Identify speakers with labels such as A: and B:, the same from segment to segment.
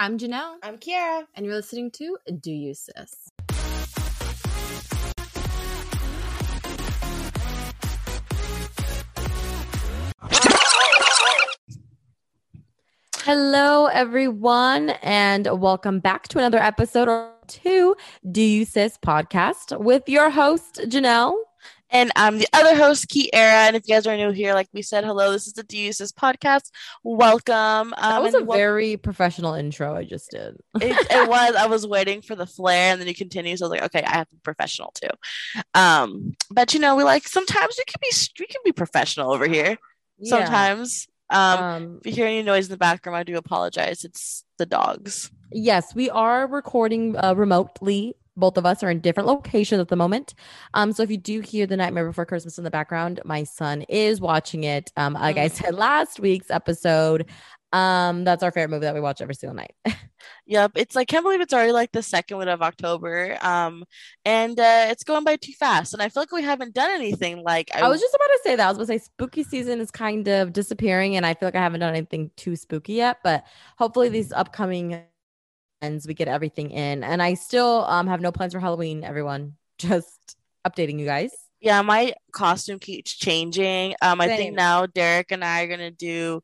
A: I'm Janelle.
B: I'm Kiara.
A: And you're listening to Do You Sis? Hello, everyone, and welcome back to another episode of to Do You Sis podcast with your host, Janelle.
B: And I'm the other host, Kiara. And if you guys are new here, like we said, hello, this is the Sis podcast. Welcome.
A: Um, that was a very professional intro I just did.
B: it, it, was. I was waiting for the flare and then you continue. So I was like, okay, I have to be professional too. Um, but you know, we like sometimes we can be we can be professional over here. Yeah. Sometimes. Um, um, if you hear any noise in the background, I do apologize. It's the dogs.
A: Yes, we are recording uh, remotely. Both of us are in different locations at the moment. Um, so if you do hear the Nightmare Before Christmas in the background, my son is watching it. Um, like I mm. said last week's episode, um, that's our favorite movie that we watch every single night.
B: yep, it's like can't believe it's already like the second week of October. Um, and uh, it's going by too fast, and I feel like we haven't done anything. Like
A: I, I was just about to say that. I was going to say spooky season is kind of disappearing, and I feel like I haven't done anything too spooky yet. But hopefully, these upcoming we get everything in. And I still um have no plans for Halloween. Everyone, just updating you guys.
B: Yeah, my costume keeps changing. Um, Same. I think now Derek and I are gonna do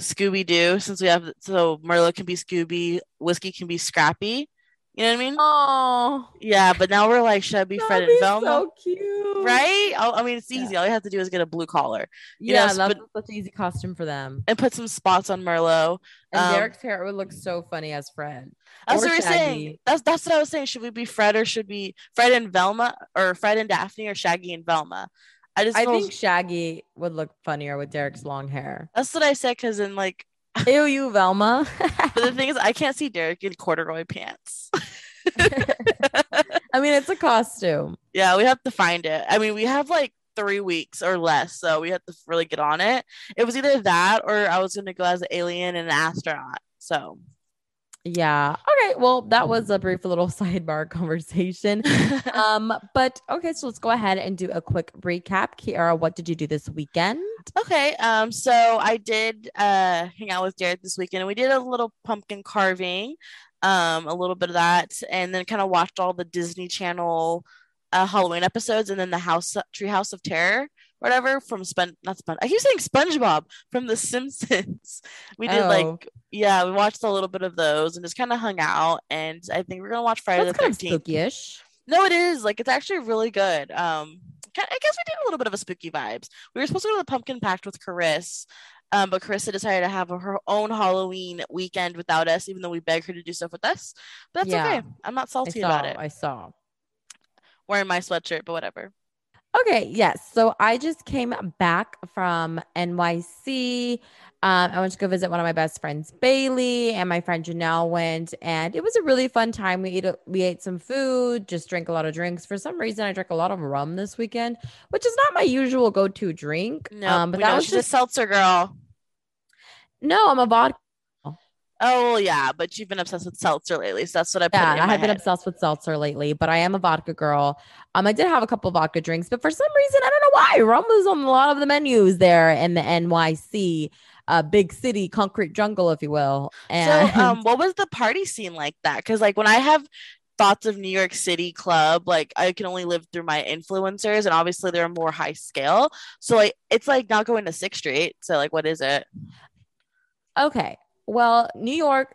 B: Scooby Doo since we have so Merlot can be Scooby, Whiskey can be Scrappy. You know what I mean?
A: Oh,
B: yeah. But now we're like, should I be Fred and Velma?
A: So cute,
B: right? i mean, it's easy. Yeah. All you have to do is get a blue collar.
A: yeah, know, that's such an easy costume for them.
B: And put some spots on Merlot.
A: And um, Derek's hair would look so funny as Fred.
B: That's what we're saying. That's that's what I was saying. Should we be Fred or should be Fred and Velma or Fred and Daphne or Shaggy and Velma?
A: I just I think Shaggy would look funnier with Derek's long hair.
B: That's what I said because in like
A: Ew, you Velma.
B: but the thing is, I can't see Derek in corduroy pants.
A: I mean, it's a costume.
B: Yeah, we have to find it. I mean, we have like three weeks or less, so we have to really get on it. It was either that or I was going to go as an alien and an astronaut. So
A: yeah. Okay. Well, that was a brief little sidebar conversation. um, but okay, so let's go ahead and do a quick recap. Kiara, what did you do this weekend?
B: Okay. Um, so I did uh hang out with Derek this weekend and we did a little pumpkin carving, um, a little bit of that, and then kind of watched all the Disney Channel uh, Halloween episodes and then the House Treehouse of Terror whatever from Spon not Spon I keep saying SpongeBob from The Simpsons. we did oh. like yeah, we watched a little bit of those and just kind of hung out. And I think we're gonna watch Friday That's the Thirteenth.
A: Spooky-ish.
B: No, it is like it's actually really good. Um, I guess we did a little bit of a spooky vibes. We were supposed to go to the Pumpkin Patch with Chris, um, but Carissa decided to have her own Halloween weekend without us, even though we begged her to do stuff with us. But that's yeah. okay. I'm not salty
A: saw,
B: about it.
A: I saw.
B: Wearing my sweatshirt, but whatever.
A: Okay, yes. So I just came back from NYC. Um, I went to go visit one of my best friends, Bailey, and my friend Janelle went, and it was a really fun time. We ate a, we ate some food, just drank a lot of drinks. For some reason, I drank a lot of rum this weekend, which is not my usual go to drink.
B: No, um, but that was just a seltzer girl.
A: No, I'm a vodka
B: Oh yeah, but you've been obsessed with seltzer lately, so that's what I put.
A: Yeah,
B: I
A: have been obsessed with seltzer lately, but I am a vodka girl. Um, I did have a couple vodka drinks, but for some reason, I don't know why rum was on a lot of the menus there in the NYC, uh, big city, concrete jungle, if you will.
B: And so, um, what was the party scene like that? Because like when I have thoughts of New York City club, like I can only live through my influencers, and obviously they're more high scale. So like it's like not going to Sixth Street. So like, what is it?
A: Okay, well, New York,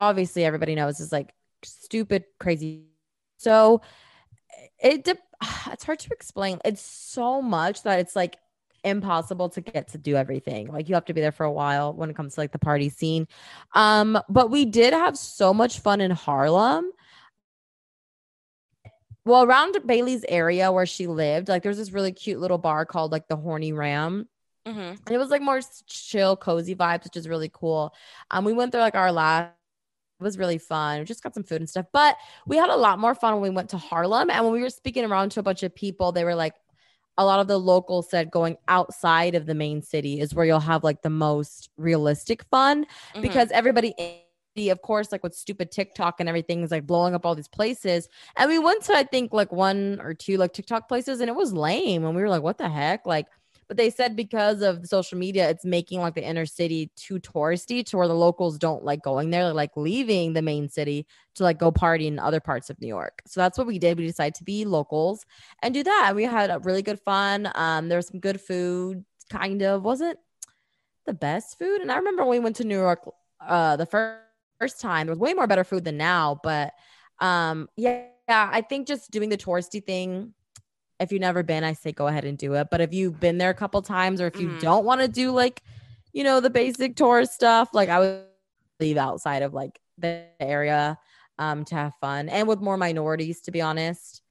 A: obviously, everybody knows is like stupid, crazy. So it de- it's hard to explain. It's so much that it's like impossible to get to do everything. Like you have to be there for a while when it comes to like the party scene. Um, but we did have so much fun in Harlem. Well, around Bailey's area where she lived, like there's this really cute little bar called like the Horny Ram. Mm-hmm. And it was like more chill, cozy vibes, which is really cool. Um, we went through like our last it was really fun. We just got some food and stuff, but we had a lot more fun when we went to Harlem. And when we were speaking around to a bunch of people, they were like, a lot of the locals said going outside of the main city is where you'll have like the most realistic fun mm-hmm. because everybody of course, like with stupid TikTok and everything is like blowing up all these places. And we went to, I think, like one or two like TikTok places and it was lame. And we were like, what the heck? Like, But they said because of social media, it's making like the inner city too touristy to where the locals don't like going there. They're like leaving the main city to like go party in other parts of New York. So that's what we did. We decided to be locals and do that. We had a really good fun. Um, there was some good food, kind of. Wasn't the best food. And I remember when we went to New York uh the first first time, there was way more better food than now. But um yeah, yeah, I think just doing the touristy thing if you've never been, I say go ahead and do it. But if you've been there a couple times, or if you mm. don't want to do like, you know, the basic tourist stuff, like I would leave outside of like the area um, to have fun and with more minorities, to be honest.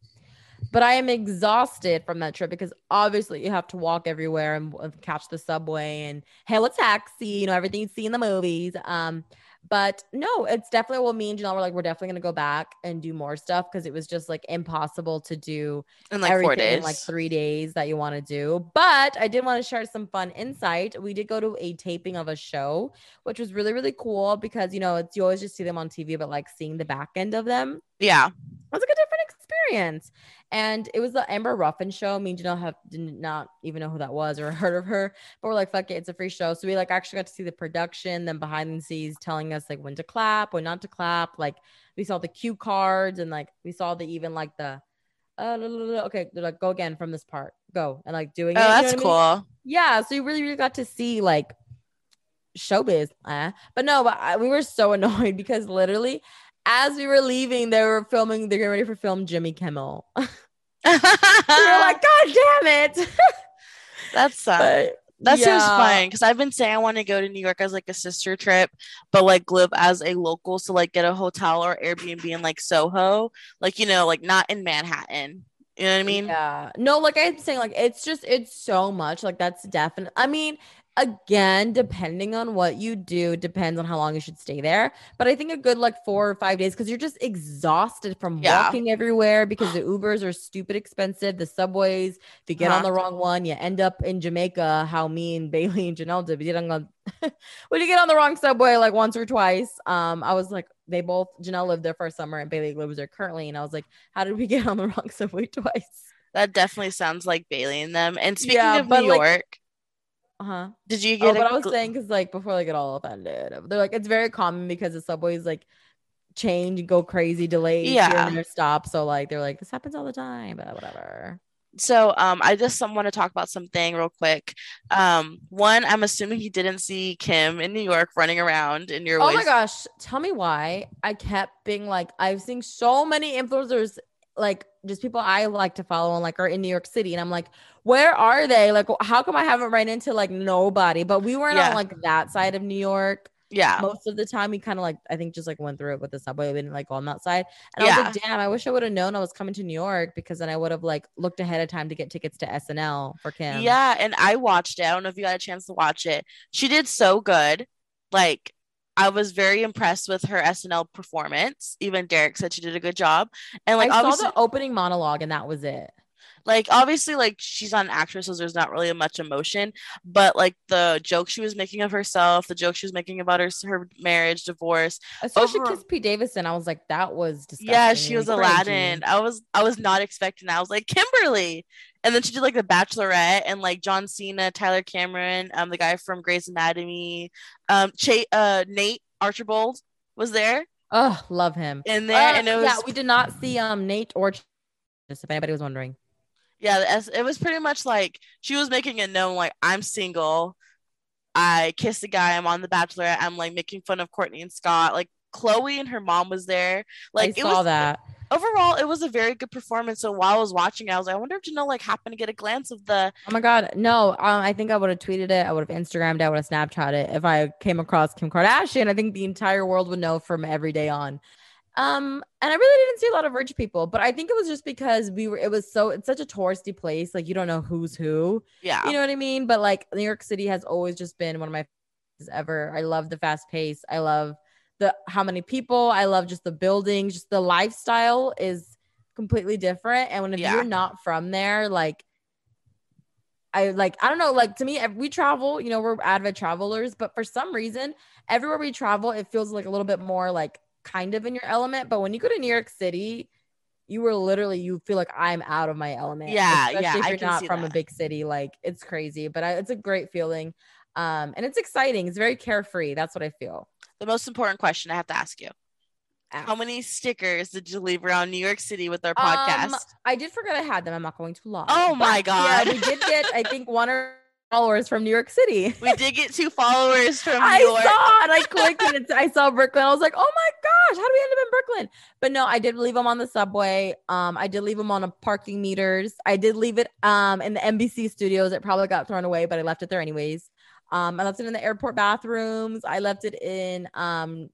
A: But I am exhausted from that trip because obviously you have to walk everywhere and, and catch the subway and hail a taxi, you know, everything you see in the movies. Um, but no, it's definitely what me and Janelle were like, we're definitely gonna go back and do more stuff because it was just like impossible to do
B: in like four days,
A: in like three days that you want to do. But I did want to share some fun insight. We did go to a taping of a show, which was really really cool because you know it's you always just see them on TV, but like seeing the back end of them,
B: yeah,
A: That's like a different experience. And it was the Amber Ruffin show. Me and Janelle have did not even know who that was or heard of her, but we're like, fuck it, it's a free show. So we like actually got to see the production, then behind the scenes telling us like when to clap, when not to clap. Like we saw the cue cards and like we saw the even like the uh, okay, they're like go again from this part, go and like doing.
B: Oh,
A: it,
B: that's you know cool. I mean?
A: Yeah, so you really really got to see like showbiz, eh? but no, but I, we were so annoyed because literally as we were leaving, they were filming, they're getting ready for film Jimmy Kimmel. we were like, God damn it.
B: That's sad. that yeah. seems fine because I've been saying I want to go to New York as like a sister trip, but like live as a local. So like get a hotel or Airbnb in like Soho, like you know, like not in Manhattan. You know what I mean?
A: Yeah. No, like I'm saying, like it's just it's so much. Like that's definitely. I mean, again depending on what you do depends on how long you should stay there but i think a good like four or five days because you're just exhausted from yeah. walking everywhere because the ubers are stupid expensive the subways if you get huh. on the wrong one you end up in jamaica how me and bailey and janelle did we did on when you get on the wrong subway like once or twice um i was like they both janelle lived there for a summer and bailey lives there currently and i was like how did we get on the wrong subway twice
B: that definitely sounds like bailey and them and speaking yeah, of new york like,
A: uh-huh.
B: Did you get?
A: Oh, but I was gl- saying because like before they get all offended, they're like it's very common because the subways like change, and go crazy, delays, yeah, and stop. So like they're like this happens all the time, but whatever.
B: So um, I just want to talk about something real quick. Um, one, I'm assuming he didn't see Kim in New York running around in your.
A: Oh my gosh! Tell me why I kept being like I've seen so many influencers like just people I like to follow and like are in New York City. And I'm like, where are they? Like, how come I haven't ran into like nobody? But we weren't yeah. on like that side of New York.
B: Yeah.
A: Most of the time we kind of like I think just like went through it with the subway. We didn't like go on that side. And yeah. I was like, damn, I wish I would have known I was coming to New York because then I would have like looked ahead of time to get tickets to SNL for Kim.
B: Yeah, and I watched it. I don't know if you got a chance to watch it. She did so good. Like I was very impressed with her SNL performance. Even Derek said she did a good job. And like
A: I saw the opening monologue and that was it.
B: Like obviously, like she's not an actress, so there's not really much emotion. But like the joke she was making of herself, the joke she was making about her her marriage, divorce,
A: especially over- Kiss Pete Davidson, I was like, that was
B: disgusting. Yeah, she was Aladdin. I was I was not expecting that. I was like Kimberly, and then she did like The Bachelorette and like John Cena, Tyler Cameron, um, the guy from Grey's Anatomy, um, Ch- uh, Nate Archibald was there.
A: Oh, love him
B: in there, uh, and it was
A: yeah. We did not see um Nate or just if anybody was wondering.
B: Yeah, it was pretty much like she was making it known like I'm single. I kissed a guy. I'm on The Bachelor. I'm like making fun of Kourtney and Scott. Like Chloe and her mom was there. Like
A: I saw was, that
B: overall it was a very good performance so while i was watching i was like i wonder if janelle like happened to get a glance of the
A: oh my god no um, i think i would have tweeted it i would have instagrammed it i would have snapchat it if i came across kim kardashian i think the entire world would know from every day on um and i really didn't see a lot of rich people but i think it was just because we were it was so it's such a touristy place like you don't know who's who
B: yeah
A: you know what i mean but like new york city has always just been one of my ever i love the fast pace i love the how many people. I love just the buildings, just the lifestyle is completely different. And when if yeah. you're not from there, like I like I don't know, like to me, we travel, you know, we're avid travelers, but for some reason, everywhere we travel, it feels like a little bit more like kind of in your element. But when you go to New York City, you were literally you feel like I'm out of my element.
B: Yeah,
A: Especially
B: yeah,
A: If you're not from a big city, like it's crazy, but I, it's a great feeling. Um, and it's exciting. It's very carefree. That's what I feel.
B: The most important question I have to ask you: How many stickers did you leave around New York City with our podcast?
A: Um, I did forget I had them. I'm not going to lie.
B: Oh my
A: But, Yeah,
B: God.
A: we did get I think one or followers from New York City.
B: we did get two followers from New
A: I
B: York.
A: saw it. I clicked and it's, I saw Brooklyn. I was like, oh my gosh, how do we end up in Brooklyn? But no, I did leave them on the subway. Um, I did leave them on a parking meters. I did leave it um in the NBC studios. It probably got thrown away, but I left it there anyways. Um, I left it in the airport bathrooms. I left it in um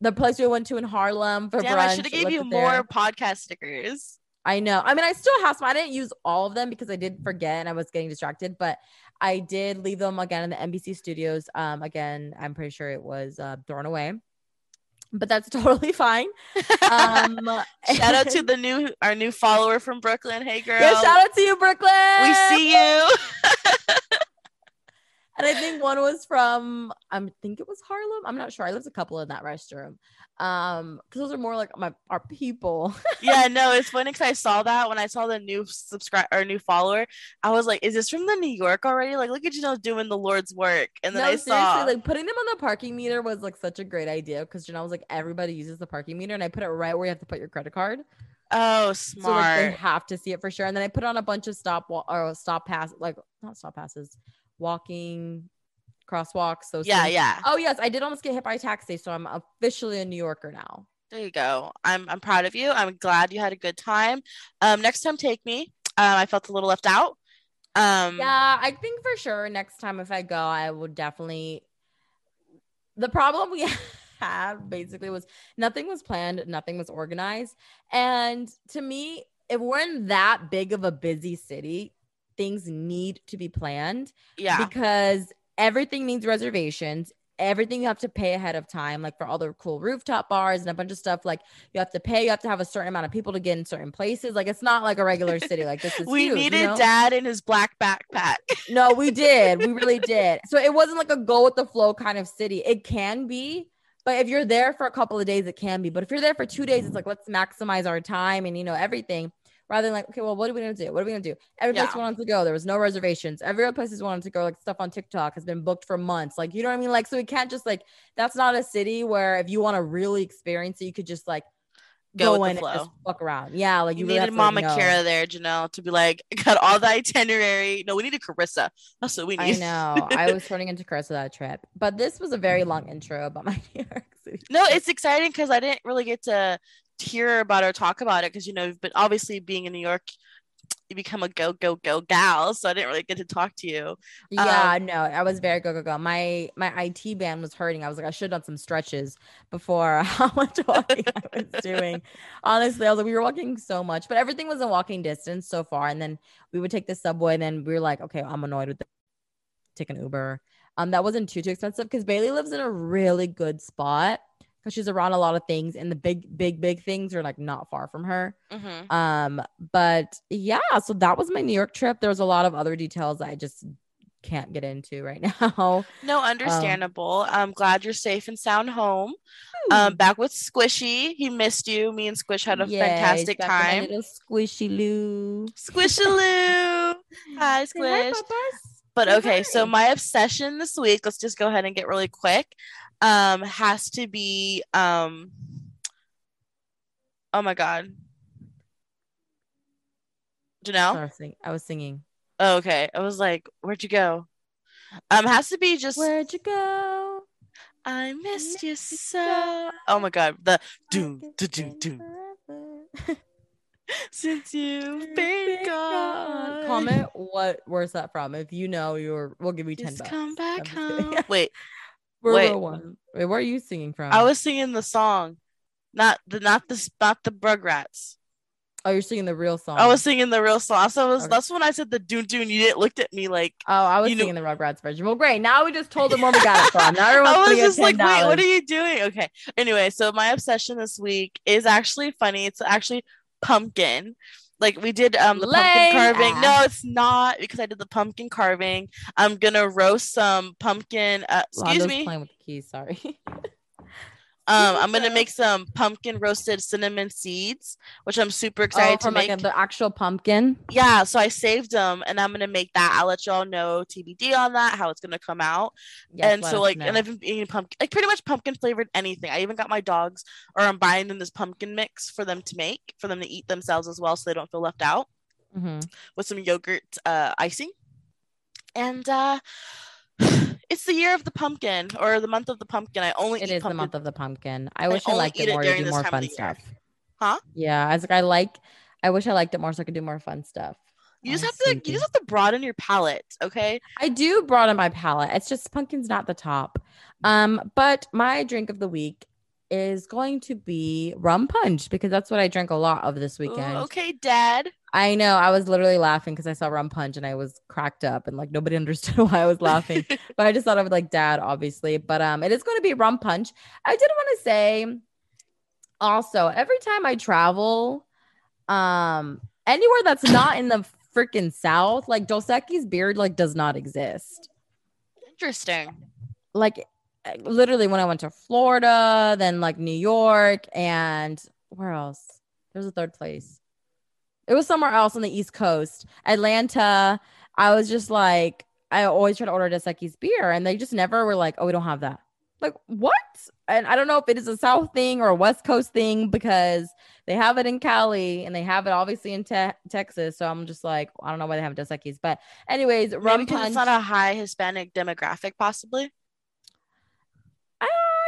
A: the place we went to in Harlem for
B: Damn,
A: brunch.
B: I should have gave you more podcast stickers.
A: I know. I mean, I still have some. I didn't use all of them because I did forget and I was getting distracted, but I did leave them again in the NBC studios. Um, again, I'm pretty sure it was uh, thrown away, but that's totally fine. Um,
B: Shout out to the new our new follower from Brooklyn. Hey girl.
A: yeah, shout out to you, Brooklyn.
B: we see you.
A: And I think one was from I think it was Harlem. I'm not sure. I lived a couple in that restroom. Um, because those are more like my our people.
B: yeah, no, it's funny because I saw that when I saw the new subscribe or new follower. I was like, is this from the New York already? Like, look at you know doing the Lord's work. And then
A: no,
B: I saw
A: like putting them on the parking meter was like such a great idea because Janelle was like, everybody uses the parking meter, and I put it right where you have to put your credit card.
B: oh smart.
A: So like they have to see it for sure. And then I put on a bunch of stop wa- or stop pass, like not stop passes, walking crosswalks. Those
B: yeah,
A: things.
B: yeah.
A: Oh yes, I did almost get hit by a taxi, so I'm officially a New Yorker now.
B: There you go. I'm I'm proud of you. I'm glad you had a good time. Um, next time take me. Um, I felt a little left out. Um,
A: Yeah, I think for sure next time if I go, I would definitely. The problem we had basically was nothing was planned, nothing was organized. And to me, if we're in that big of a busy city, things need to be planned
B: yeah.
A: because everything needs reservations. Everything you have to pay ahead of time, like for all the cool rooftop bars and a bunch of stuff. Like you have to pay, you have to have a certain amount of people to get in certain places. Like it's not like a regular city. Like this is
B: we
A: huge, you
B: needed
A: know?
B: dad in his black backpack.
A: No, we did. We really did. So it wasn't like a go with the flow kind of city. It can be, but if you're there for a couple of days, it can be. But if you're there for two days, it's like let's maximize our time and you know everything. Rather than like, okay, well, what are we gonna do? What are we gonna do? Every place
B: Yeah.
A: wanted to go, there was no reservations. Every other places we wanted to go, like stuff on TikTok has been booked for months. Like, you know what I mean? Like, so we can't just like that's not a city where if you want to really experience it, you could just like
B: Go
A: go, in and just fuck around. Yeah, like
B: You
A: you, really
B: needed
A: like,
B: Mama. Kara there, Janelle, to be like, got all the itinerary. No, we needed Carissa. That's what we
A: I
B: need.
A: know. I was turning into Carissa that trip. But this was a very long intro about my New York City.
B: No, it's exciting because I didn't really get to hear about or talk about it because you know, been obviously being in New York, you become a go go go gal. So I didn't really get to talk to you.
A: Yeah,
B: Um,
A: no, I was very go go go. My my IT band was hurting. I was like, I should have done some stretches before how much walking I was doing. Honestly, I was like, we were walking so much, but everything was in walking distance so far. And then we would take the subway, and then we were like, okay, I'm annoyed with the take an Uber. Um, that wasn't too too expensive because Bailey lives in a really good spot because she's around a lot of things, and the big big big things are like not far from her.
B: Mhm.
A: Um, but yeah, so that was my New York trip. There was a lot of other details I just can't get into right now.
B: No, understandable. I'm glad you're safe and sound home. Um, back with Squishy. He missed you. Me and Squish had a
A: Yay,
B: fantastic
A: back with my
B: time.
A: Little squishy Lou.
B: Squishaloo. Hi,
A: Say hi,
B: Squish.
A: Papas.
B: But okay, so my obsession this week, let's just go ahead and get really quick. Um, has to be um oh my god. Janelle?
A: I was, sing- I was singing.
B: Oh, okay. I was like, where'd you go? Um, has to be just
A: Where'd you go?
B: I missed you so. Oh my god, the doom, do doom, doom. Since you've been gone.
A: Comment what where's that from? If you know, you're we'll give you ten
B: Just
A: bucks.
B: come back home. Wait,
A: We're
B: Wait.
A: one. Wait, where are you singing from?
B: I was singing the song, not the not the not the Rugrats.
A: Oh, you're singing the real song.
B: I was singing the real song. So was,
A: Okay.
B: that's when I said the doon doon. You didn't looked at me like
A: Oh, I was singing the Rugrats version. Well, great. Now we just told them where we got it from. Now everyone's
B: I was just like, wait, what are you doing? Okay. Anyway, so my obsession this week is actually funny. It's actually pumpkin. Like we did um the
A: Lame
B: pumpkin carving. No, it's not because I did the pumpkin carving. I'm gonna roast some pumpkin. Uh, excuse
A: Londo's
B: me.
A: playing with the keys. Sorry.
B: Um, I'm gonna make some pumpkin roasted cinnamon seeds, which I'm super excited oh, to make. Like
A: the actual pumpkin.
B: Yeah, so I saved them, and I'm gonna make that. I'll let y'all know TBD on that, how it's gonna come out. Yes, and so like, know. and I've been eating pumpkin, like pretty much pumpkin flavored anything. I even got my dogs, or I'm buying them this pumpkin mix for them to make, for them to eat themselves as well, so they don't feel left out. Mm-hmm. With some yogurt uh, icing, and uh it's the year of the pumpkin or the month of the pumpkin. I only
A: it
B: is
A: pumpkin. the month of the pumpkin. I, I wish I liked it more to do more fun stuff.
B: Huh?
A: Yeah, I was like, I like. I wish I liked it more so I could do more fun stuff.
B: You just have to you just have to broaden your palette, okay?
A: I do broaden my palette. It's just pumpkin's not the top. Um, but my drink of the week is going to be rum punch because that's what I drank a lot of this weekend.
B: Ooh, okay, dad.
A: I know. I was literally laughing because I saw rum punch and I was cracked up and like nobody understood why I was laughing. but I just thought of like dad, obviously. But um, it is going to be rum punch. I did want to say also every time I travel, um, anywhere that's not in the freaking south, like Dos Equis beard like does not exist.
B: Interesting.
A: Like literally when I went to Florida, then like New York, and where else? There's a third place. It was somewhere else on the East Coast, Atlanta. I was just like, I always try to order Dos Equis beer, and they just never were like, "Oh, we don't have that." Like what? And I don't know if it is a South thing or a West Coast thing because they have it in Cali and they have it obviously in te- Texas. So I'm just like, I don't know why they have Dos Equis. But anyways, Maybe rum punch.
B: It's not a high Hispanic demographic, possibly.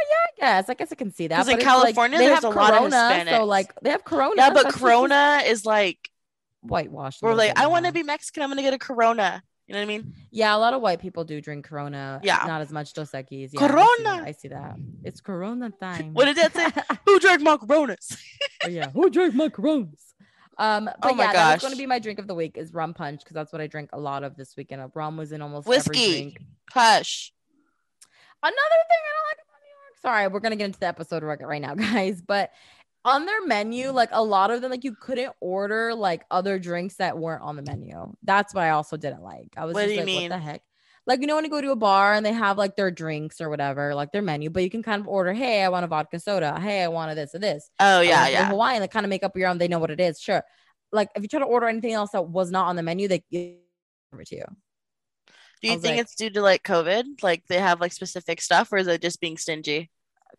A: Yeah, I guess. I guess I can see that.
B: Because in California, like, there's a
A: Corona,
B: lot of Hispanics.
A: So like they have Corona.
B: Yeah, but Corona just... is like
A: whitewashed.
B: We're like, I want to be Mexican. I'm gonna get a Corona. You know what I mean?
A: Yeah, a lot of white people do drink Corona.
B: Yeah,
A: not as much Dos Equis.
B: Yeah, Corona.
A: I see, I see, that. It's Corona time.
B: what did that say? Who drank my Coronas?
A: oh, yeah, who drank my Coronas? Um, but oh yeah, that's going to be my drink of the week is rum punch because that's what I drink a lot of this weekend. Rum was in almost
B: whiskey. Hush.
A: Another thing I don't like about New York. Sorry, we're gonna get into the episode right now, guys. But on their menu, like a lot of them, like you couldn't order like other drinks that weren't on the menu. That's what I also didn't like. I was
B: what
A: just
B: like,
A: mean? what the heck? Like you know when you go to a bar and they have like their drinks or whatever, like their menu, but you can kind of order, hey, I want a vodka soda. Hey, I want a this or this.
B: Oh yeah, um, yeah.
A: Hawaiian, they kind of make up your own. They know what it is. Sure. Like if you try to order anything else that was not on the menu, they give it to you.
B: Do you think like, it's due to like COVID? Like they have like specific stuff, or is it just being stingy?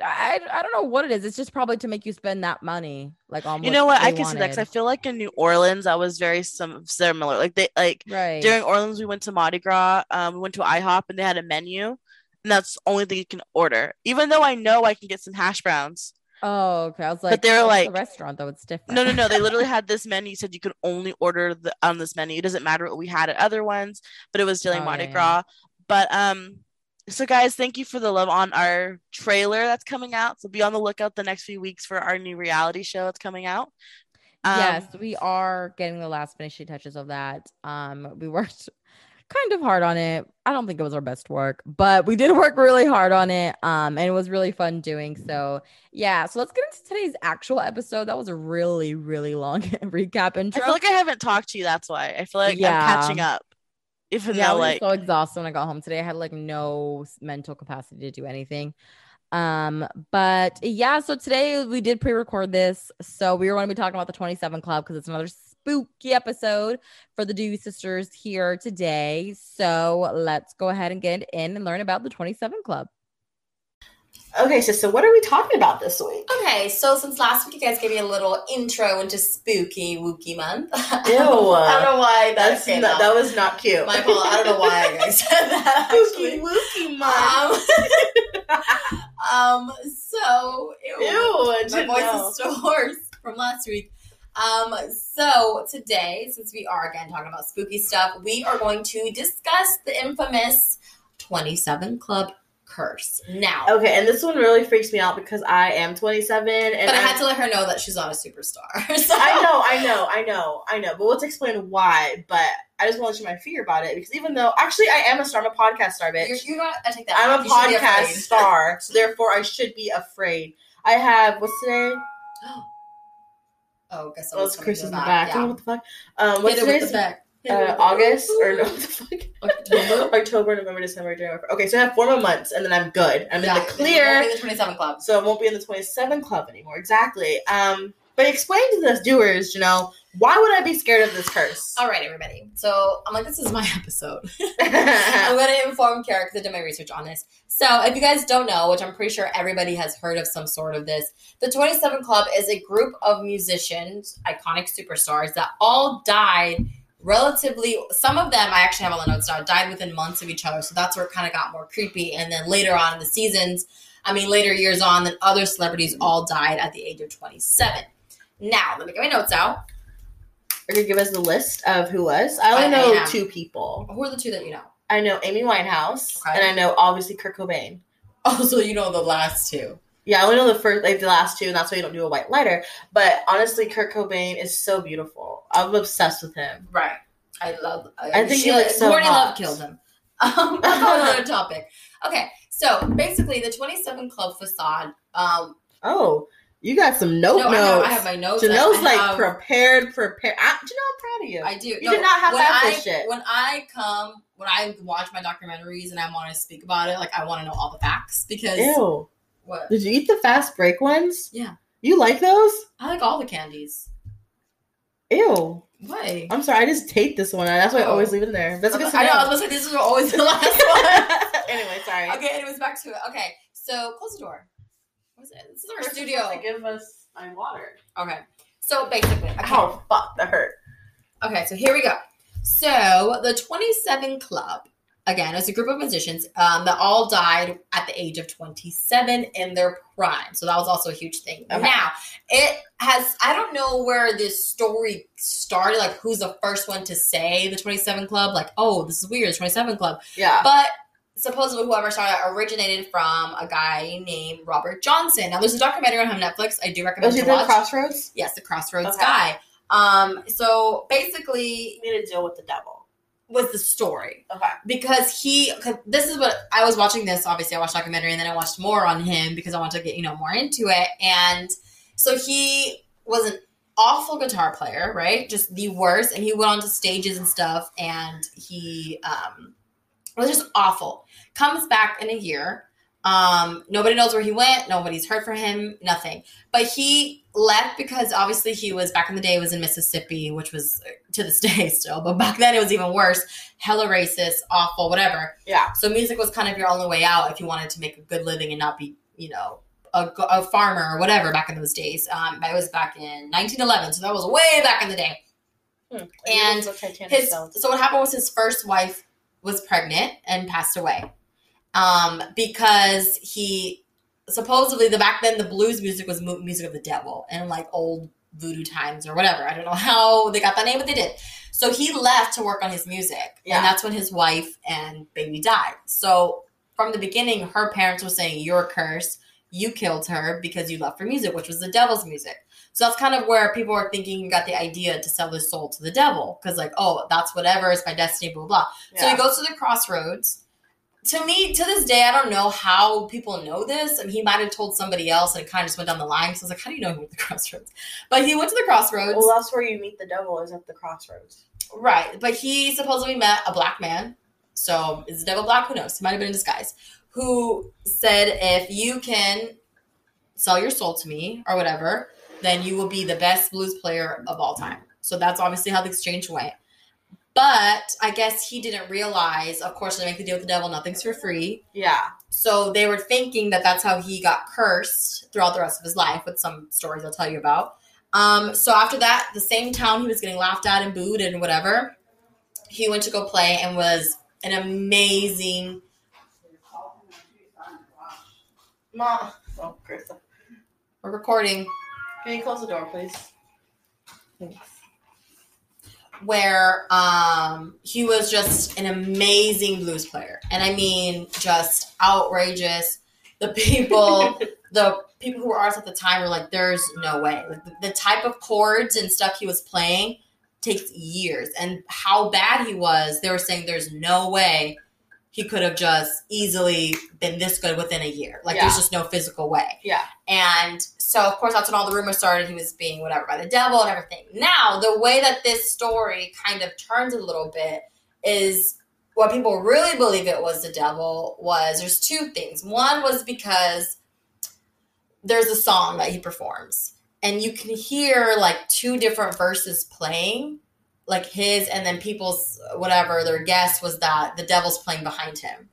A: I, I don't know what it is. It's just probably to make you spend that money. Like on
B: you know what I can see that because I feel like in New Orleans I was very some similar. Like they like
A: right.
B: during Orleans we went to Mardi Gras. Um, we went to IHOP and they had a menu, and that's the only thing you can order. Even though I know I can get some hash browns.
A: Oh, okay. I was like,
B: but they're like
A: the restaurant though. It's different.
B: No, no, no. They literally had this menu. Said you could only order the on this menu. It doesn't matter what we had at other ones, but it was during oh, Mardi yeah, Gras. Yeah. But um, so guys thank you for the love on our trailer that's coming out. So be on the lookout the next few weeks for our new reality show that's coming out.
A: Um, yes we are getting the last finishing touches of that. Um we worked kind of hard on it. I don't think it was our best work but we did work really hard on it um and it was really fun doing so. Yeah so let's get into today's actual episode. That was a really really long recap intro.
B: I feel like i haven't talked to you that's why. I feel like yeah. i'm catching up even yeah, though, I was
A: like so exhausted when I got home today. I had like no mental capacity to do anything. Um, but yeah, so today we did pre-record this. So we were going to be talking about the 27 Club because it's another spooky episode for the Dewey sisters here today. So let's go ahead and get in and learn about the 27 Club.
B: Okay, so so what are we talking about this week?
C: Okay, so since last week you guys gave me a little intro into spooky wookie month. Ew. I
B: don't
C: know why
B: that's
C: that,
B: not, that was not cute.
C: My fault. I don't know why I said that.
B: Spooky wookie month.
C: Um, um so
B: ew, ew
C: my voice know. is still hoarse from last week. Um, so today, since we are again talking about spooky stuff, we are going to discuss the infamous 27 Club curse. Now,
B: okay, and this one really freaks me out because I am 27, and
C: but I had to let her know that she's not a superstar.
B: So. I know, I know, I know, I know. But let's explain why. But I just want to share my fear about it because even though actually I am a star, I'm a podcast star, bitch.
C: You're, you're not. I take that.
B: I'm a podcast star, so therefore I should be afraid. I have what's today?
C: Oh, guess
B: oh, it's Chris in the back. back. Yeah. Oh, what the fuck? Um, what's today's?
C: Uh, August or no, October, October, November, December, January. Okay, so I have four more months, and then I'm good. I'm yeah, in the clear.
A: in the 27 club,
C: so I won't be in the 27 club anymore. Exactly. Um, but explain to the doers, you know, why would I be scared of this curse?
A: All right, everybody. So I'm like, this is my episode. I'm going to inform Kara because I did my research on this. So if you guys don't know, which I'm pretty sure everybody has heard of some sort of this, the 27 Club is a group of musicians, iconic superstars that all died relatively. Some of them, I actually have on the notes now, died within months of each other. So that's where it kind of got more creepy. And then later on in the seasons, I mean, later years on, then other celebrities all died at the age of 27. Now, let me get my notes out.
C: Are you gonna give us the list of who was? I only I, know I two people.
A: Who are the two that you know?
C: I know Amy Winehouse, okay. and I know obviously Kurt Cobain.
A: Oh, so you know the last two?
C: Yeah, I only know the first, like the last two, and that's why you don't do a white lighter. But honestly, Kurt Cobain is so beautiful. I'm obsessed with him.
A: Right. I love.
C: I, I think she, he looks so
A: Courtney
C: hot.
A: Love killed him. Um, that's another topic. Okay, so basically, the 27 Club facade. Um,
C: oh, you got some note no,
A: notes. I, I, have my notes.
C: Janelle's like have, prepared, prepared. I, Janelle, I'm proud of you.
A: I do.
C: You no, did not have that I, shit.
A: When I come, when I watch my documentaries and I want to speak about it, like I want to know all the facts because.
C: Ew. What? Did you eat the fast break ones?
A: Yeah.
C: You like those?
A: I like all the candies.
C: Ew.
A: Why?
C: I'm sorry, I just take this one. That's why oh. I always oh. leave it in there. That's
A: okay. I know. I was gonna say this is always the last one.
C: anyway, sorry.
A: Okay. Anyways, back to it. Okay, so close the door. What is it? This is our First studio.
C: To give us my water.
A: Okay. So basically, okay.
C: oh fuck, that hurt.
A: Okay, so here we go. So the 27 Club again is a group of musicians um, that all died at the age of 27 in their prime. So that was also a huge thing. Okay. Now it has. I don't know where this story started. Like who's the first one to say the 27 Club? Like oh, this is weird. The 27 Club.
C: Yeah.
A: But supposedly whoever started originated from a guy named Robert Johnson. Now there's a documentary on him Netflix. I do recommend.
C: Was
A: it the
C: Crossroads?
A: Yes, the Crossroads okay. guy. Um, so basically,
C: he made a deal with the devil.
A: Was the story
C: okay?
A: Because he, cause this is what I was watching. This obviously, I watched documentary and then I watched more on him because I wanted to get you know more into it. And so he was an awful guitar player, right? Just the worst. And he went on to stages and stuff, and he um was just awful. Comes back in a year. Um, nobody knows where he went. Nobody's heard from him. Nothing. But he left because obviously he was back in the day was in Mississippi, which was to this day still, but back then it was even worse. Hella racist, awful, whatever.
C: Yeah.
A: So music was kind of your only way out if you wanted to make a good living and not be, you know, a, a farmer or whatever back in those days. Um, it was back in 1911, so that was way back in the day. Hmm. And his so what happened was his first wife was pregnant and passed away um, because he supposedly the back then the blues music was music of the devil and like old voodoo times or whatever. I don't know how they got that name, but they did. So he left to work on his music, yeah. and that's when his wife and baby died. So from the beginning, her parents were saying, "You're cursed. You killed her because you left for music, which was the devil's music." So that's kind of where people are thinking he got the idea to sell his soul to the devil because, like, oh, that's whatever is my destiny, blah, blah. Yeah. So he goes to the crossroads. To me, to this day, I don't know how people know this. I mean, he might have told somebody else and it kind of just went down the line. So I was like, how do you know he went to the crossroads? But he went to the crossroads.
C: Well, that's where you meet the devil, is at the crossroads.
A: Right. But he supposedly met a black man. So is the devil black? Who knows? He might have been in disguise. Who said, if you can sell your soul to me or whatever, then you will be the best blues player of all time. So that's obviously how the exchange went. But I guess he didn't realize, of course, they make the deal with the devil, nothing's for free.
C: Yeah.
A: So they were thinking that that's how he got cursed throughout the rest of his life with some stories I'll tell you about. Um, so after that, the same town he was getting laughed at and booed and whatever, he went to go play and was an amazing.
C: Mom. Oh, Krista.
A: We're recording.
C: Can you close the door, please?
A: Thanks. Where um, he was just an amazing blues player, and I mean, just outrageous. The people, the people who were artists at the time were like, "There's no way." Like the, the type of chords and stuff he was playing takes years, and how bad he was. They were saying, "There's no way." he could have just easily been this good within a year. Like yeah. there's just no physical way.
C: Yeah.
A: And so of course that's when all the rumors started. He was being whatever by the devil and everything. Now the way that this story kind of turns a little bit is what people really believe it was the devil was there's two things. One was because there's a song that he performs and you can hear like two different verses playing like his and then people's whatever their guess was that the devil's playing behind him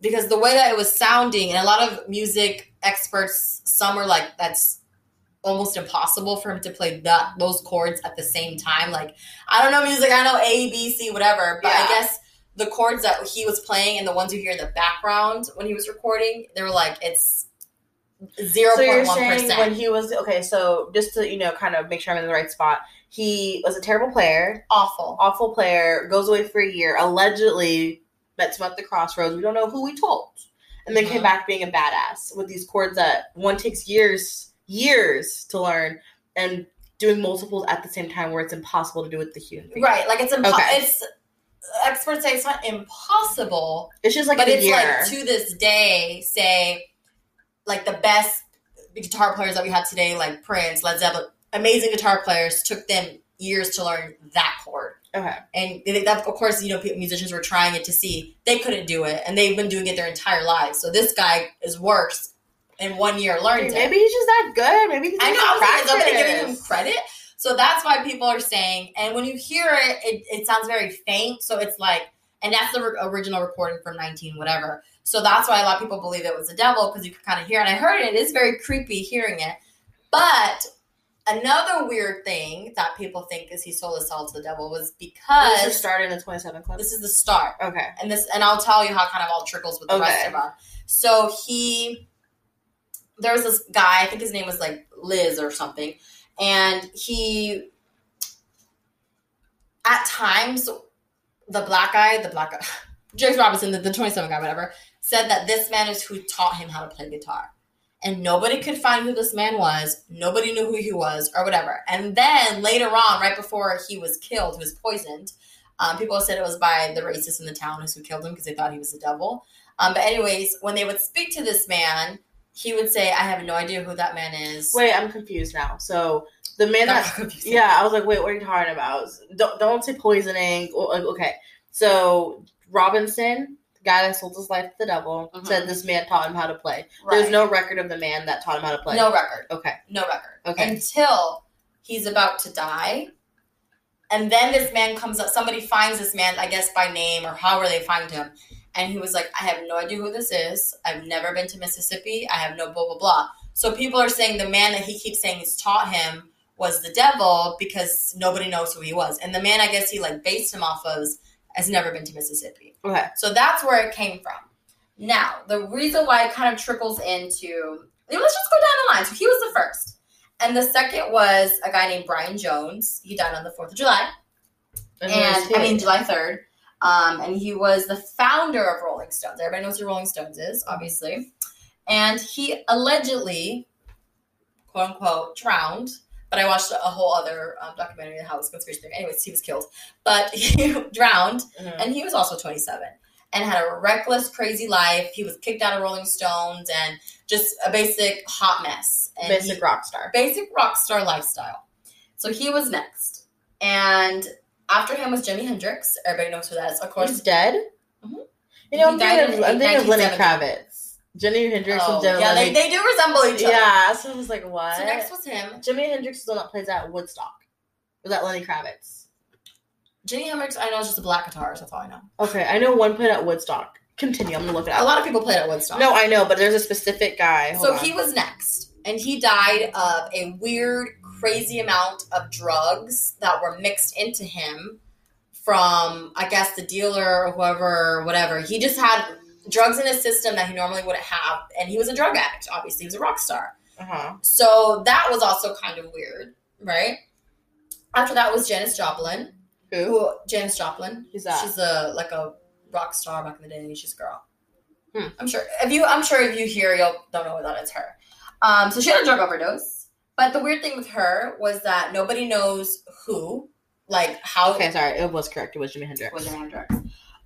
A: because the way that it was sounding and a lot of music experts some are like that's almost impossible for him to play that those chords at the same time. Like i don't know music i know a b c whatever but yeah. i guess the chords that he was playing and the ones you hear in the background when he was recording they were like it's
C: zero point one saying when he was okay so just to you know kind of make sure i'm in the right spot he was a terrible player.
A: Awful.
C: Awful player goes away for a year allegedly met him at the crossroads. We don't know who we told and then came uh-huh. back being a badass with these chords that one takes years years to learn and doing multiples at the same time where it's impossible to do with the human
A: finger. right like it's impossible okay. it's experts say it's not impossible
C: it's just like
A: but it's
C: year.
A: like to this day say like the best guitar players that we have today like prince led zeppelin amazing guitar players took them years to learn that chord
C: Okay.
A: And that, of course, you know, musicians were trying it to see they couldn't do it, and they've been doing it their entire lives. So this guy is worse in one year learned
C: Maybe it. Maybe he's just that good. Maybe he's not good.
A: I know nobody giving him credit. So that's why people are saying, and when you hear it, it, it sounds very faint. So it's like, and that's the re- original recording from 19 whatever. So that's why a lot of people believe it was the devil because you can kind of hear it. And I heard it. It is very creepy hearing it. But Another weird thing that people think is he sold his soul to the devil was because
C: this is started in the 27 Club.
A: This is the start.
C: Okay.
A: And this and I'll tell you how kind of all trickles with the okay. rest of them. So he there was this guy, I think his name was like Liz or something, and he at times the black guy, the black guy, James Robinson, the, the 27 guy, whatever, said that this man is who taught him how to play guitar and nobody could find who this man was. Nobody knew who he was or whatever. And then later on, right before he was killed, he was poisoned. Um, people said it was by the racists in the town who killed him because they thought he was the devil. Um, but anyways, when they would speak to this man, he would say, "I have no idea who that man is."
C: Wait, I'm confused now. So the man that yeah, I was like, wait, what are you talking about? Don't don't say poisoning. Okay, so Robinson guy that sold his life to the devil mm-hmm. said this man taught him how to play. Right. There's no record of the man that taught him how to play.
A: No record.
C: Okay.
A: No record.
C: Okay.
A: Until he's about to die. And then this man comes up, somebody finds this man, I guess by name or however they find him. And he was like, I have no idea who this is. I've never been to Mississippi. I have no blah, blah, blah. So people are saying the man that he keeps saying has taught him was the devil because nobody knows who he was. And the man, I guess he like based him off of has never been to Mississippi.
C: Okay.
A: So that's where it came from. Now, the reason why it kind of trickles into let's just go down the line. So he was the first. And the second was a guy named Brian Jones. He died on the 4th of July. And, and I mean July 3rd. Um, and he was the founder of Rolling Stones. Everybody knows who Rolling Stones is, obviously. And he allegedly, quote unquote, drowned but I watched a whole other um, documentary on how this conspiracy theory. Anyways, he was killed, but he drowned, mm-hmm. and he was also 27 and had a reckless, crazy life. He was kicked out of Rolling Stones and just a basic hot mess. And
C: basic he, rock star.
A: Basic rock star lifestyle. So he was next, and after him was Jimi Hendrix. Everybody knows who that is. Of course,
C: he's dead. Mm-hmm. You know, I'm thinking, of, I'm thinking of Lenny Kravitz. Jimi Hendrix oh,
A: and Dylan. Yeah, they, they do resemble each other.
C: Yeah, so I was like, what?
A: So next was him.
C: Jimi Hendrix is the one that plays at Woodstock. Was that Lenny Kravitz?
A: Jimi Hendrix, I know is just a black guitarist. That's all I know.
C: Okay, I know one played at Woodstock. Continue. I'm gonna look it up.
A: A lot of people played at Woodstock.
C: No, I know, but there's a specific guy.
A: Hold so on. he was next, and he died of a weird, crazy amount of drugs that were mixed into him from, I guess, the dealer or whoever, whatever. He just had drugs in his system that he normally wouldn't have, and he was a drug addict. Obviously, he was a rock star.
C: Uh-huh.
A: So that was also kind of weird, right? After that was Janis Joplin.
C: Who? who
A: Janis Joplin.
C: Who's that?
A: She's a like a rock star back in the day. She's a girl.
C: Hmm.
A: I'm sure if you I'm sure if you hear you'll don't know that it's her. Um, so she had a drug overdose. But the weird thing with her was that nobody knows who, like how.
C: Okay, sorry, it was correct. It was Jimi Hendrix.
A: It was Jimi Hendrix.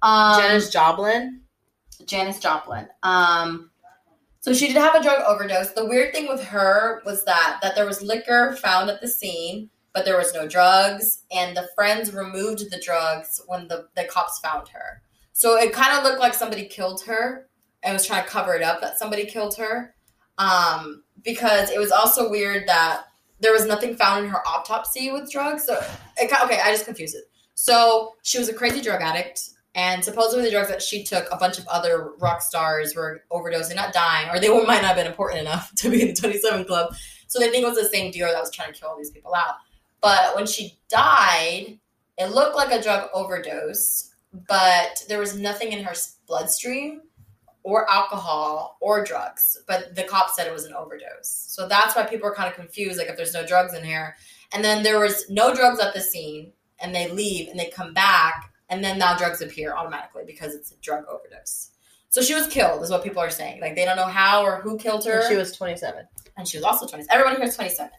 A: Um,
C: Janis Joplin.
A: Janis Joplin. Um, So she did have a drug overdose. The weird thing with her was that that there was liquor found at the scene, but there was no drugs, and the friends removed the drugs when the, the cops found her. So it kind of looked like somebody killed her and was trying to cover it up that somebody killed her. Um, because it was also weird that there was nothing found in her autopsy with drugs. So it, okay, I just confused it. So she was a crazy drug addict and supposedly the drugs that she took, a bunch of other rock stars were overdosing, not dying, or they might not have been important enough to be in the 27 Club. So they think it was the same dealer that was trying to kill all these people out. But when she died, it looked like a drug overdose, but there was nothing in her bloodstream or alcohol or drugs. But the cops said it was an overdose. So that's why people are kind of confused, like if there's no drugs in here. And then there was no drugs at the scene, and they leave and they come back and then now drugs appear automatically because it's a drug overdose. So she was killed, is what people are saying. Like they don't know how or who killed her.
C: And she was 27.
A: And she was also 27. Everyone here is 27.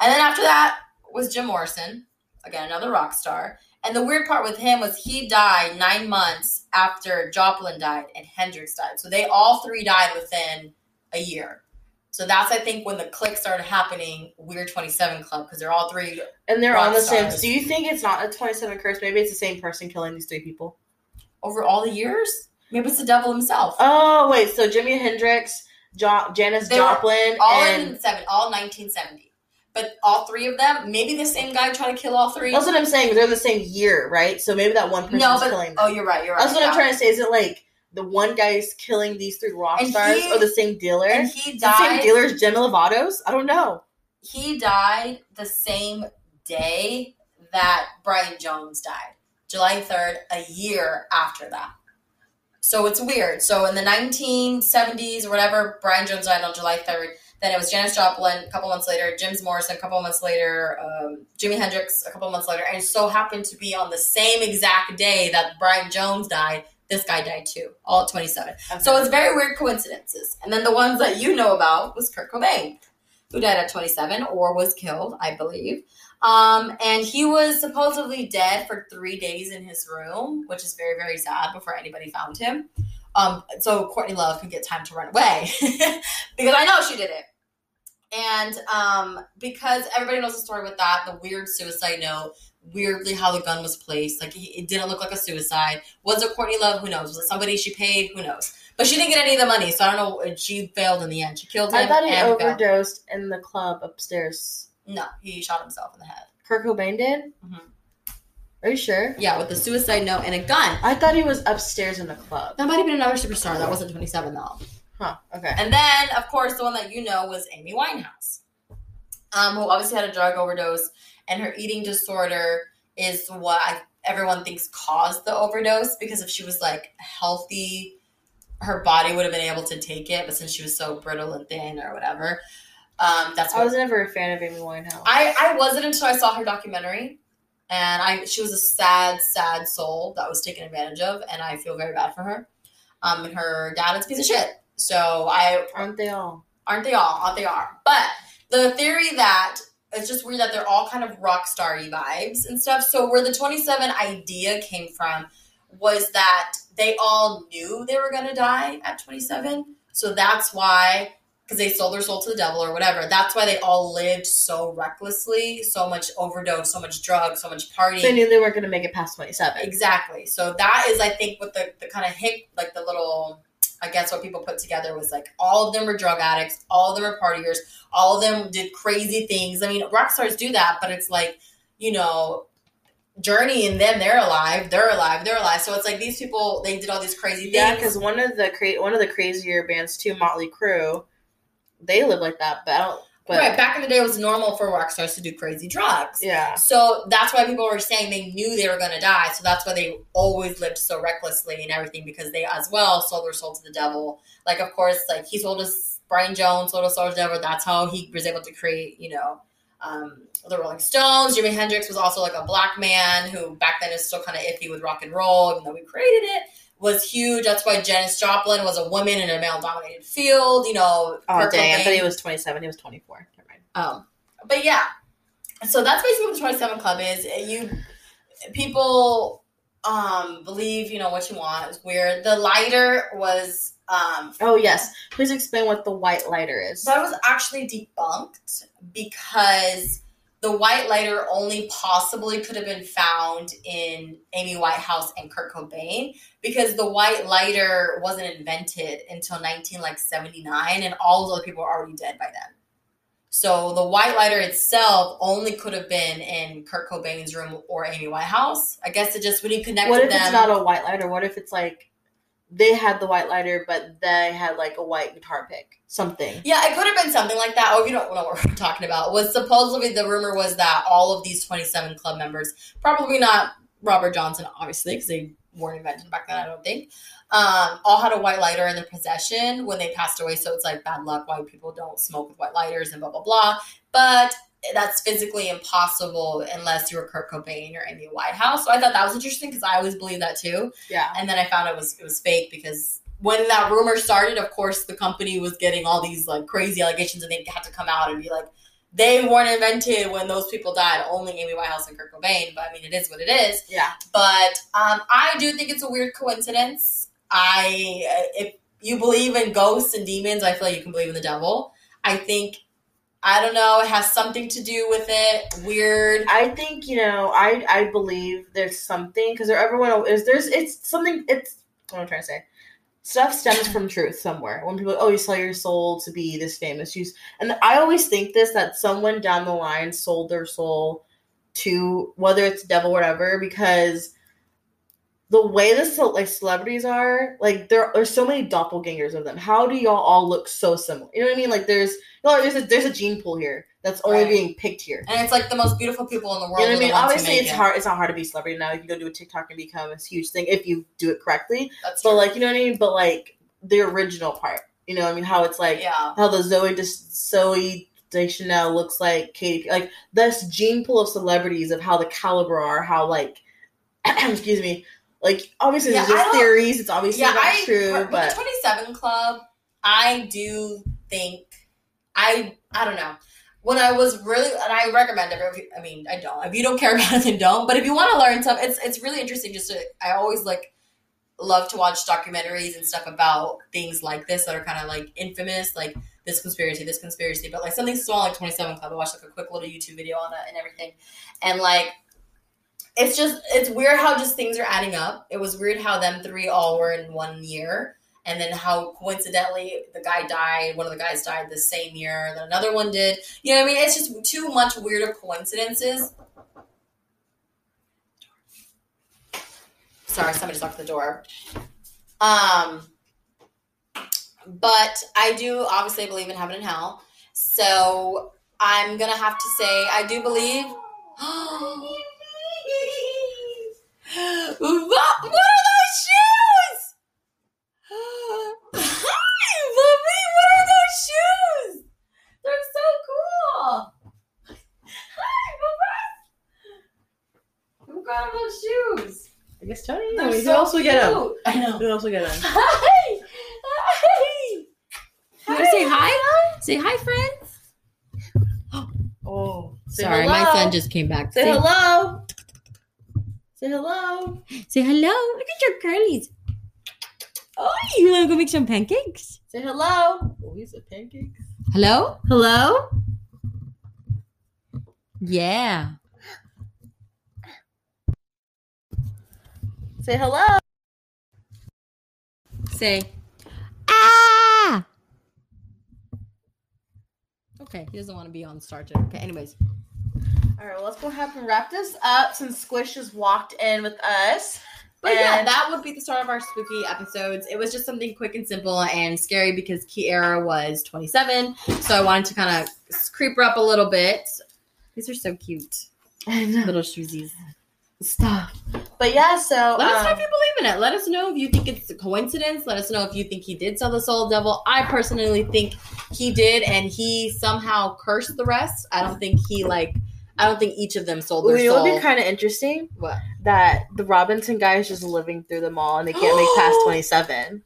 A: And then after that was Jim Morrison, again, another rock star. And the weird part with him was he died nine months after Joplin died and Hendrix died. So they all three died within a year. So that's I think when the click started happening, We're Twenty Seven Club, because they're all three
C: and they're on the stars. same. Do you think it's not a Twenty Seven curse? Maybe it's the same person killing these three people
A: over all the years. Maybe it's the devil himself.
C: Oh wait, so Jimi Hendrix, jo- Janis they Joplin,
A: all
C: and
A: in seven, all nineteen seventy. But all three of them, maybe the same guy trying to kill all three.
C: That's what I'm saying. They're the same year, right? So maybe that one person no, but, killing.
A: Them. Oh, you're right. You're right.
C: That's what yeah. I'm trying to say. Is it like the one guy is killing these three rock and stars he, or the same dealer?
A: And he died. The
C: same dealer as Lovato's? I don't know.
A: He died the same day that Brian Jones died, July 3rd, a year after that. So it's weird. So in the 1970s or whatever, Brian Jones died on July 3rd. Then it was Janis Joplin a couple months later, Jim Morrison a couple months later, um, Jimi Hendrix a couple months later, and so happened to be on the same exact day that Brian Jones died this guy died too, all at 27. Okay. So it's very weird coincidences. And then the ones that you know about was Kurt Cobain, who died at 27 or was killed, I believe. Um, and he was supposedly dead for three days in his room, which is very, very sad before anybody found him. Um, so Courtney Love could get time to run away because I know she did it. And um, because everybody knows the story with that, the weird suicide note, weirdly how the gun was placed. Like it didn't look like a suicide. Was it Courtney Love? Who knows? Was it somebody she paid? Who knows? But she didn't get any of the money, so I don't know. She failed in the end. She killed him.
C: I thought he overdosed in the club upstairs.
A: No, he shot himself in the head.
C: Kurt Cobain did. Mm-hmm. Are you sure?
A: Yeah, with a suicide note and a gun.
C: I thought he was upstairs in the club.
A: That might have been another superstar. That wasn't 27 though.
C: Huh. Okay.
A: And then, of course, the one that you know was Amy Winehouse, um, who obviously had a drug overdose, and her eating disorder is what I, everyone thinks caused the overdose because if she was like healthy, her body would have been able to take it. But since she was so brittle and thin or whatever, um, that's
C: what, I was never a fan of Amy Winehouse.
A: I, I wasn't until I saw her documentary. And I she was a sad, sad soul that was taken advantage of, and I feel very bad for her. Um, and her dad is a piece of shit. So I
C: aren't they all?
A: Aren't they all? Aren't they are? But the theory that it's just weird that they're all kind of rock starry vibes and stuff. So where the 27 idea came from was that they all knew they were gonna die at 27. So that's why because they sold their soul to the devil or whatever. That's why they all lived so recklessly, so much overdose, so much drugs, so much partying.
C: They knew they weren't going to make it past 27.
A: Exactly. So that is, I think, what the, the kind of hit, like the little I guess what people put together was like all of them were drug addicts, all of them were partiers, all of them did crazy things. I mean, rock stars do that, but it's like, you know, Journey and them, they're alive, they're alive, they're alive. So it's like these people, they did all these crazy things.
C: Yeah, because one of the cra- one of the crazier bands too, Motley Crue, they live like that. But I don't but,
A: right. Back in the day, it was normal for rock stars to do crazy drugs.
C: Yeah.
A: So that's why people were saying they knew they were going to die. So that's why they always lived so recklessly and everything because they, as well, sold their soul to the devil. Like, of course, like he sold us, Brian Jones sold his soul to the devil. That's how he was able to create, you know, um, the Rolling Stones. Jimi Hendrix was also like a black man who back then is still kind of iffy with rock and roll, even though we created it was huge. That's why Janis Joplin was a woman in a male dominated field. You know,
C: oh dang, Cobain. I thought he was twenty seven. He was twenty four. Never mind.
A: Um, but yeah, so that's basically what the twenty seven club is. You people um believe you know what you want. It's weird. The lighter was Um,
C: oh yes, please explain what the white lighter is.
A: So that was actually debunked because the white lighter only possibly could have been found in Amy Whitehouse and Kurt Cobain because the white lighter wasn't invented until 1979 and all those other people were already dead by then. So the white lighter itself only could have been in Kurt Cobain's room or Amy Whitehouse. I guess it just when you connect. Them.
C: What if
A: them,
C: it's not a white lighter? What if it's like they had the white lighter, but they had like a white guitar pick, something.
A: Yeah, it could have been something like that. If you don't know what we're talking about, was supposedly the rumor was that all of these 27 club members, probably not Robert Johnson, obviously, because they weren't invented back then, I don't think, um, all had a white lighter in their possession when they passed away. So it's like bad luck. White people don't smoke with white lighters and blah, blah, blah. But that's physically impossible unless you're Kurt Cobain or Amy Whitehouse. So I thought that was interesting because I always believed that too.
C: Yeah.
A: And then I found it was it was fake because when that rumor started, of course, the company was getting all these like crazy allegations, and they had to come out and be like, they weren't invented when those people died. Only Amy Whitehouse and Kurt Cobain. But I mean, it is what it is.
C: Yeah.
A: But um, I do think it's a weird coincidence. I if you believe in ghosts and demons, I feel like you can believe in the devil. I think I don't know. It has something to do with it. Weird.
C: I think you know. I I believe there's something because everyone is there's it's something. It's what I'm trying to say. Stuff stems from truth somewhere. When people, oh, you sell your soul to be this famous, you and I always think this that someone down the line sold their soul to whether it's devil or whatever because the way the like celebrities are, like there are so many doppelgangers of them. How do y'all all look so similar? You know what I mean? Like there's there's a there's a gene pool here that's only
A: Right.
C: being picked here.
A: And it's like the most beautiful people in the world.
C: You know what I mean?
A: the ones who
C: Obviously, it's
A: it.
C: hard. It's not hard to be a celebrity now. You can go do a TikTok and become a huge thing if you do it correctly.
A: That's
C: But
A: true.
C: like, you know what I mean? But like the original part, you know, what I mean, how it's like
A: yeah.
C: how the Zooey Des- Zooey Deschanel looks like Katie, like this gene pool of celebrities of how the caliber are, how like, excuse me, like obviously
A: Yeah,
C: there's
A: don't-
C: It's obviously
A: yeah,
C: not
A: I,
C: true, but
A: the 27 Club, I do think I I don't know. When I was really, and I recommend every. I mean, I don't. If you don't care about it, then don't. But if you want to learn stuff, it's it's really interesting. Just to, I always like love to watch documentaries and stuff about things like this that are kind of like infamous, like this conspiracy, this conspiracy. But like something small like 27 Club, I watched like a quick little YouTube video on it and everything, and like it's just it's weird how just things are adding up. It was weird how them three all were in one year, and then how coincidentally the guy died. One of the guys died the same year, then another one did. You know what I mean? It's just too much weirder coincidences. Sorry, somebody just locked the door. Um, but I do obviously believe in heaven and hell, so I'm gonna have to say I do believe. what, what are those shoes? Hi, Bubby. What are those shoes? They're so cool. Hi, Bubba. Who got those shoes?
C: I guess Tony.
A: They're
C: I mean,
A: so
C: who else will get them?
A: I know.
C: Who else will get them?
A: Hi. Hi.
D: You want to say hi? Say hi, friends.
C: Oh, say
D: Sorry,
C: hello.
D: my son just came back.
C: say hello. Say hello.
D: Say hello. Look at your curlies. Oh, you want to go make some pancakes?
C: Say hello. Oh, he's a pancake.
D: Hello?
C: Hello.
D: Yeah.
C: Say hello.
D: Say ah. Okay, he doesn't want to be on Star Trek. Okay, anyways.
C: All right, well, let's go ahead and wrap this up since Squish just walked in with us.
D: But yeah, that would be the start of our spooky episodes. It was just something quick and simple and scary because Kiara was 27. So I wanted to kind of creep her up a little bit. These are so cute. Little shoesies.
C: Stuff. But yeah, so
D: Let us know
C: um,
D: if you believe in it. Let us know if you think it's a coincidence. Let us know if you think he did sell the soul devil. I personally think he did, and he somehow cursed the rest. I don't think he like. I don't think each of them sold their
C: it would be kind of interesting
D: what?
C: that the Robinson guy is just living through them all and they can't make past 27.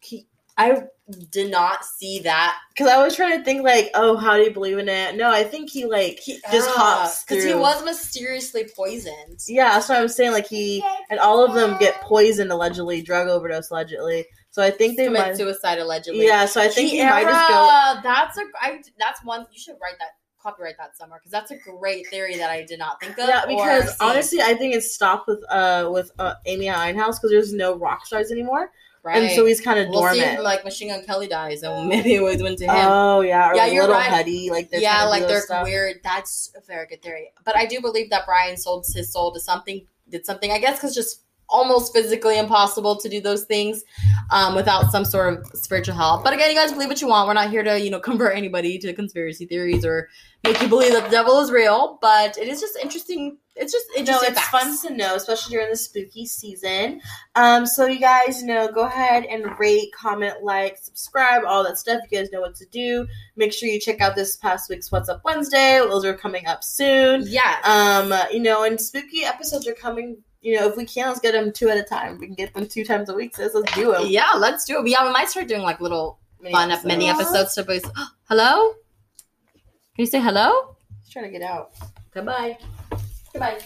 A: He, I did not see that.
C: Because I was trying to think, like, oh, how do you believe in it? No, I think he, like, he, just ah, hops
A: because he was mysteriously poisoned.
C: Yeah, that's what I'm saying. Like, he and all of them get poisoned, allegedly, drug overdose, allegedly. So I think they
A: Commit
C: might.
A: suicide allegedly.
C: Yeah, so I think he might just go.
A: That's a. I. That's one. You should write that. Copyright that somewhere because that's a great theory that I did not think of.
C: Yeah, because honestly, I think it stopped with uh with uh, Amy Winehouse because there's no rock stars anymore,
A: right.
C: and so he's kind of
A: we'll
C: dormant.
A: if like Machine Gun Kelly dies, and maybe it was went to him.
C: Oh yeah, or
A: Yeah,
C: like
A: you're
C: little
A: right.
C: Huddy, like they're
A: yeah, like they're
C: stuff.
A: weird. That's a very good theory. But I do believe that Brian sold his soul to something, did something. I guess because just almost physically impossible to do those things um, without some sort of spiritual help. But again, you guys believe what you want. We're not here to you know convert anybody to conspiracy theories or make you believe that the devil is real. But it is just interesting. It's just
C: No, it's
A: facts.
C: fun to know, especially during the spooky season. Um, so you guys, you know, go ahead and rate, comment, like, subscribe, all that stuff. You guys know what to do. Make sure you check out this past week's What's Up Wednesday. Those are coming up soon.
A: Yeah.
C: Um, you know, and spooky episodes are coming. You know, if we can, let's get them two at a time. We can get them two times a week. So let's do it.
A: yeah, let's do it. Yeah, we might start doing like little
C: Mini
A: fun
C: episodes.
A: mini episodes. So, boys, hello. Can you say hello?
C: Just trying to get out.
A: Goodbye. Goodbye.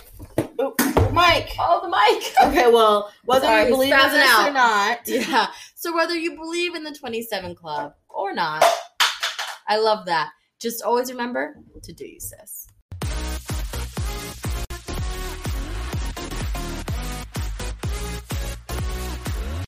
C: Oh, Mike.
A: Oh, the mic.
C: Okay, well, whether
A: Sorry,
C: you believe in this
A: out.
C: or not,
A: Yeah. So whether you believe in the 27 Club or not, I love that. Just always remember to do you, sis.